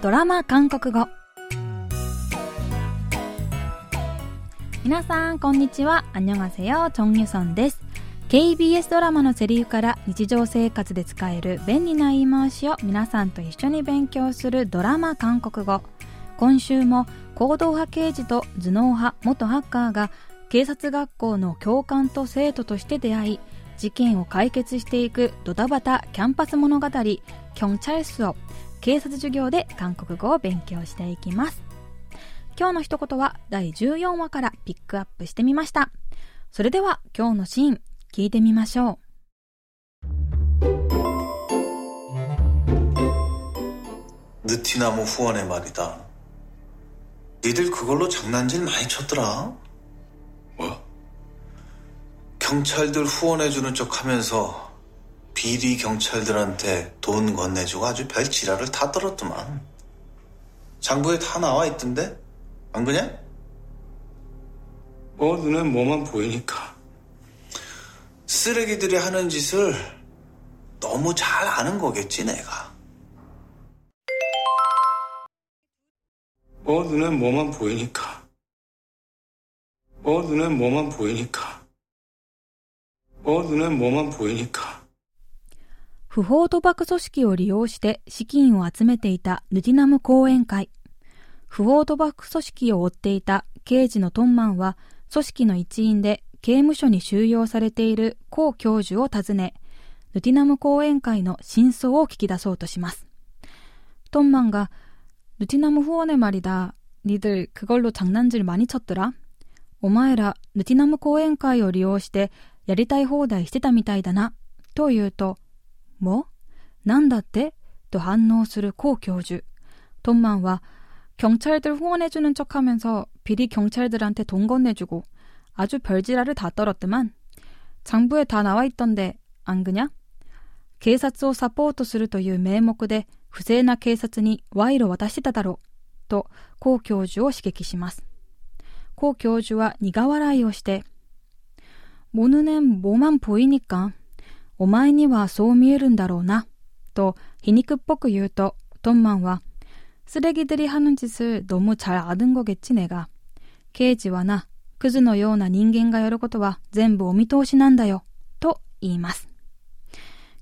ドラマ韓国語。皆さんこんにちは。アンニョンアセヨチョンユソンです KBS ドラマのセリフから日常生活で使える便利な言い回しを皆さんと一緒に勉強するドラマ韓国語。今週も行動派刑事と頭脳派元ハッカーが警察学校の教官と生徒として出会い事件を解決していくドタバタキャンパス物語경찰수警察授業で韓国語を勉強していきます今日の一言は第14話からピックアップしてみましたそれでは今日のシーン聞いてみましょう느티나무후원에말이다니들그걸로장난질많이쳤더라 뭐? 경찰들 후원해주는 척 하면서 비리 경찰들한테 돈 건네주고 아주 별 지랄을 다 떨었더만. 장부에 다 나와 있던데? 안 그냐? 뭐 눈에 뭐만 보이니까. 쓰레기들이 하는 짓을 너무 잘 아는 거겠지, 내가. 뭐 눈에 뭐만 보이니까. 뭐 눈에 뭐만 보이니까. 不法賭博組織を利用して資金を集めていたヌティナム講演会。不法賭博組織を追っていた刑事のトンマンは、組織の一員で刑務所に収容されているコウ教授を訪ね、ヌティナム講演会の真相を聞き出そうとします。トンマンが、ヌティナム후원의말이다니들그걸로장난질많이쳤더라お前ら、ヌティナム講演会を利用して、 やりたい放題してたみたいだな、と言うと、もなんだってと反応するコウ教授。トンマンは、경찰들후원해주는척하면서비리경찰들한테돈건네주고아주별지랄을다떨었더만장부에다나와있던데안그냐警察をサポートするという名目で不正な警察に賄賂を渡してただろうと、コウ教授を刺激します。고 교주와 니가笑いをして、 모는엔뭐만보이니까お前にはそう見えるんだろうな、と皮肉っぽく言うと、トンマンは、쓰레기들이하는짓을너무잘아는거겠지내가刑事はな、クズのような人間がやることは全部お見通しなんだよ、と言います。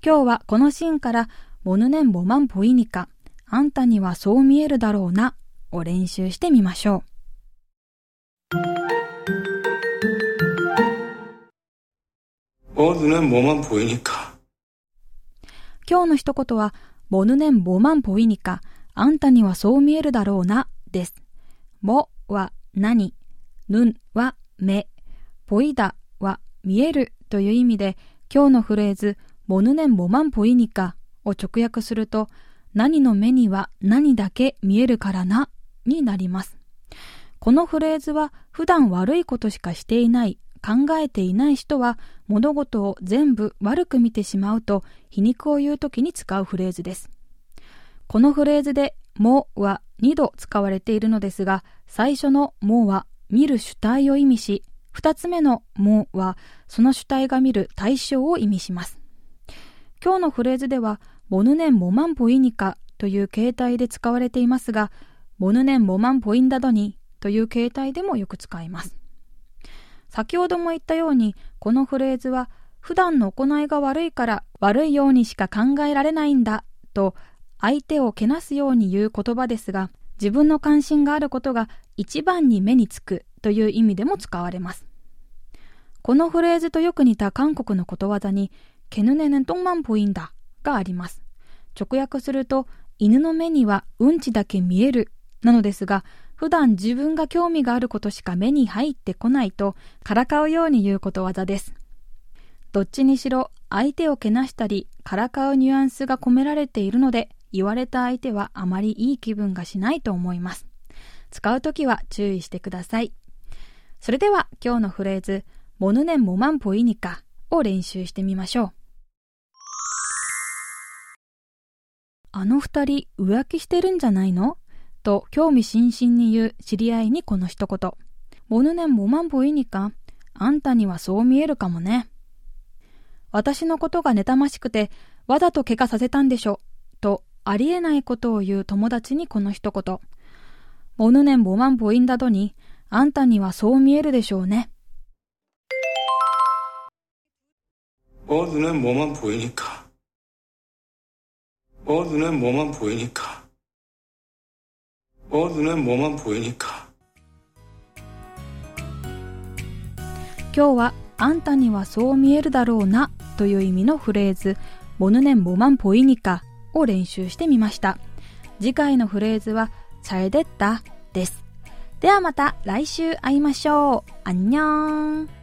今日はこのシーンから、モヌネンボマンポイニカ、あんたにはそう見えるだろうな、を練習してみましょう。 뭐 눈엔 뭐만 보이니까. 今日の一言は、もぬねんぼまんぽいにか、あんたにはそう見えるだろうな、です。もは何、ぬんは目、ぽいだは見えるという意味で、今日のフレーズ、もぬねんぼまんぽいにかを直訳すると、何の目には何だけ見えるからな、になります。このフレーズは普段悪いことしかしていない 考えていない人は物事を全部悪く見てしまうと皮肉を言う時に使うフレーズです。このフレーズでもは2度使われているのですが、最初のもは見る主体を意味し、2つ目のもはその主体が見る対象を意味します。今日のフレーズでは、モヌネンモマンポイニカという形態で使われていますが、モヌネンモマンポインダドニという形態でもよく使います。先ほども言ったように、このフレーズは、普段の行いが悪いから悪いようにしか考えられないんだと相手をけなすように言う言葉ですが、自分の関心があることが一番に目につくという意味でも使われます。このフレーズとよく似た韓国のことわざに、ケヌネネトンマンポインダがあります。直訳すると、犬の目にはうんちだけ見えるなのですが、普段自分が興味があることしか目に入ってこないと、からかうように言うことわざです。どっちにしろ、相手をけなしたり、からかうニュアンスが込められているので、言われた相手はあまりいい気分がしないと思います。使うときは注意してください。それでは今日のフレーズ、モヌネンモマンポイニカを練習してみましょう。あの二人浮気してるんじゃないの？と興味津々に言う知り合いにこの一言。モヌネンモマンボイニかあんたにはそう見えるかもね。私のことが妬ましくて、わざと怪我させたんでしょ。と、 ありえないことを言う友達にこの一言。어느낸뭐만보인다더니あんたにはそう見えるでしょうね。 어, 눈엔 뭐만 보이니까. 어, 눈엔 뭐만 보이니까. 어, 눈엔 뭐만 보이니까. 今日はあんたにはそう見えるだろうなという意味のフレーズ、モヌネンモマンポイニカを練習してみました。次回のフレーズは、잘 됐다です。ではまた来週会いましょう。あんにょーん。